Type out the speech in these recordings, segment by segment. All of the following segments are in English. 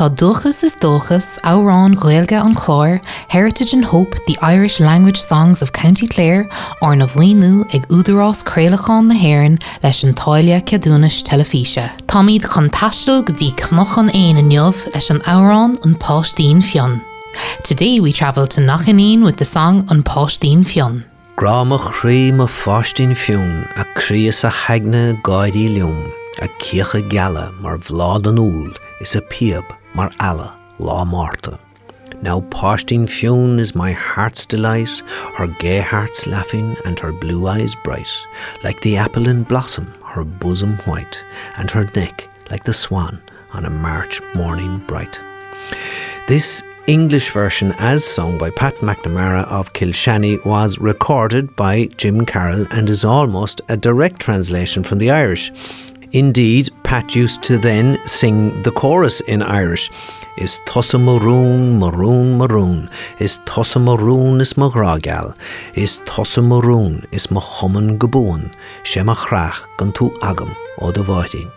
Tá duchas is dóchas árán ghilge an chláir, Heritage and Hope, the Irish language songs of County Clare, ar na bhhaú ag údarrás créalachán na haan leis an táile ceadúnas telefíe. Táíd chun taistal go dtí knochan éon a neomh leis an árán an páistín fion. Today we travel to Nachanin with the song on Páistín Fionn. Grámach chrí a fástín fiún a crías a heagna gáidí leom, a ciocha geala mar bhlád an úl is a piab mar alla lá Marta. Now Páistín Fionn is my heart's delight, her gay heart's laughing and her blue eyes bright, like the apple in blossom, her bosom white, and her neck like the swan on a March morning bright. This English version as sung by Pat McNamara of Kilshanny was recorded by Jim Carroll and is almost a direct translation from the Irish. Indeed, Pat used to then sing the chorus in Irish. Is tosa maroon, maroon, maroon. Is tosa maroon is magragal. Is tosa maroon is ma chumman gabún. sé a chrach tú agam do bhaidín.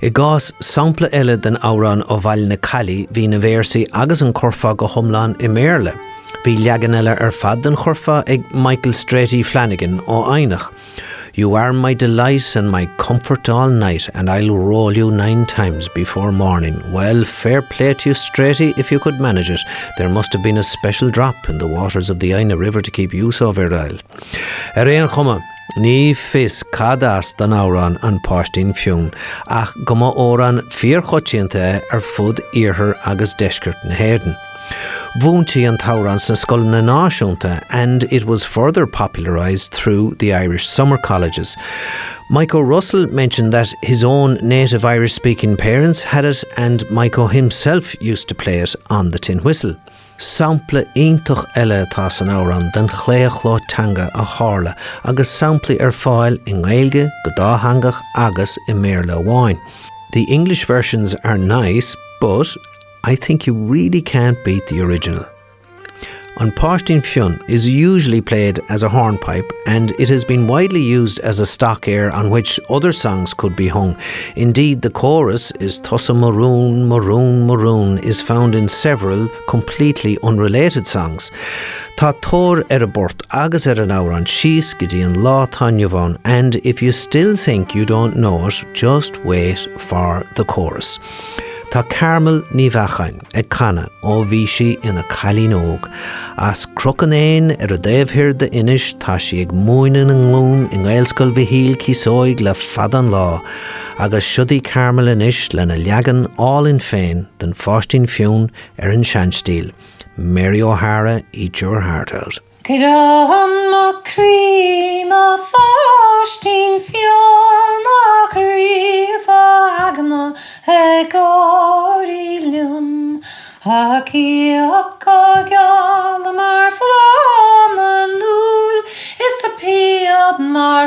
I gás sampla eile den árán ó bhail na chalí hí na bhéirsaí agus an chorfa go thomláán i méle. Bhí eile ar fad an chorfa ag Michael Straighty Flanagan ó Ainach. You are my delight and my comfort all night, and I'll roll you nine times before morning. Well, fair play to you, Straighty, if you could manage it. There must have been a special drop in the waters of the Inagh River to keep you so virile. Er éon chuma, Ní fis cadás den árán an páistín fiún, ach go má órán fíorchotíanta ar fud iarthir agus deisgurt na héirden. Bhúntaí an tárán sa scoil na náisiúnta and it was further popularised through the Irish summer colleges. Michael Russell mentioned that his own native Irish speaking parents had it and Michael himself used to play it on the tin whistle. Sampla ionintach eile tá san árán den chléochlátanga a hála agus sampla ar fáil i ngéilge go dáhangach agus i méle bháin. The English versions are nice, but I think you really can't beat the original. An Páistín Fionn is usually played as a hornpipe and it has been widely used as a stock air on which other songs could be hung. Indeed, the chorus is Tossa Maroon, Maroon, Maroon is found in several completely unrelated songs. Tá tór ar a bort agus ar an síos go lá tainehán and if you still think you don't know it, just wait for the chorus. Tá Carmel ní bhechain ag canna ó bhí si ina chalínóg, as crocanéin ar a déobhhir de inis tá si ag muoine an glún in ggéilscoil bhíhíil císóig le fadan lá, agus siúdaí Carmel inis lena leagan álinn féin den fástín fiún ar an seanstíl. Mary O'Hara, eat your heart out. Grom krim a fástín fion a a agna e gorilum Haki akka gan mar flam núl is a pe mar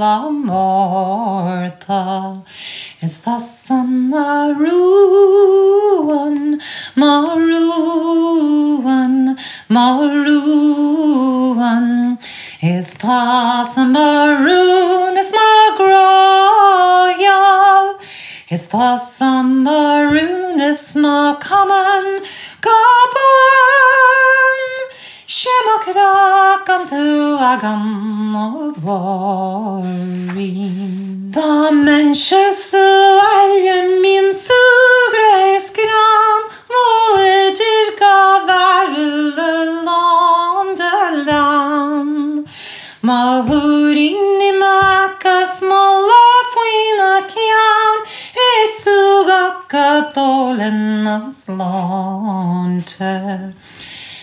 la morta Is the sun maruan maruan maruan Is the maroon is ma groyal Is the maroon is ma common gabuan Shemakada gan tu agam odwarin Ba mensches su Ma hurin i makas molla fuina kian E suga katolen as lante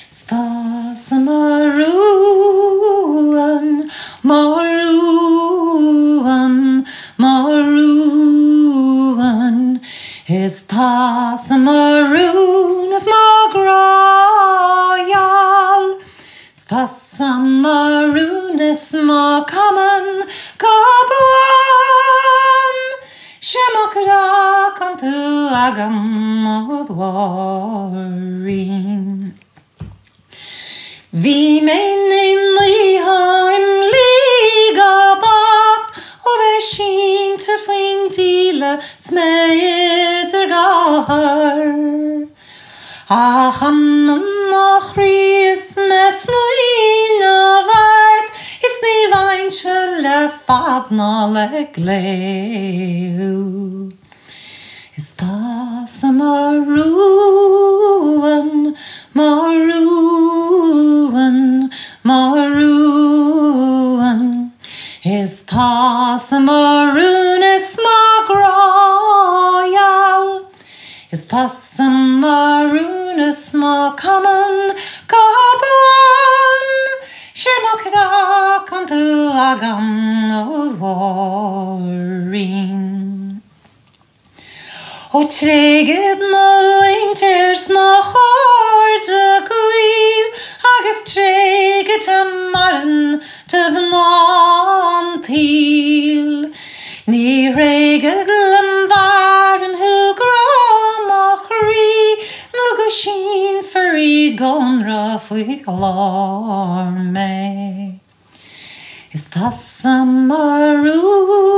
Stas maruan, maruan. Is tas Shemakra kantu agam odwarin. Vi men in lihaim liga bat og ver sin til fin tíle sméidir gahar. Bhaintse le fadná le léú. Is tá sa marúan marúan marúan Is tá sa marún is máráal Is tá san marún is má kaman gaban sé má an tú agam óhín. ó trégad nóintirs má háde goil agus trégad a marin de nátíl. Ní régad lemharen hugraachrí nu sin ferí gonra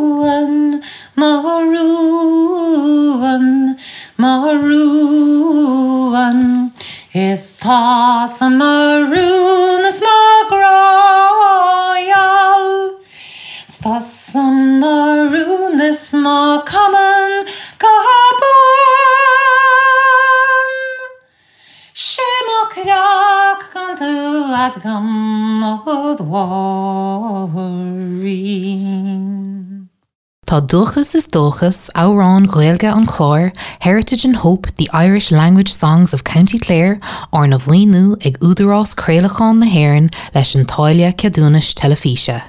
faoi lá mé. Is marúan marúan Is tá sam marún is máráal Tá sam marún is má kaman gaban Gan tú ad gam óhhaí. Tá duchas is dóchas árán ghilge an chláir, Heritage and Hope, the Irish Language Songs of County Clare, ar na bhhaú ag údarrás créalachán na hhéann leis an táile ceadúnas telefíe.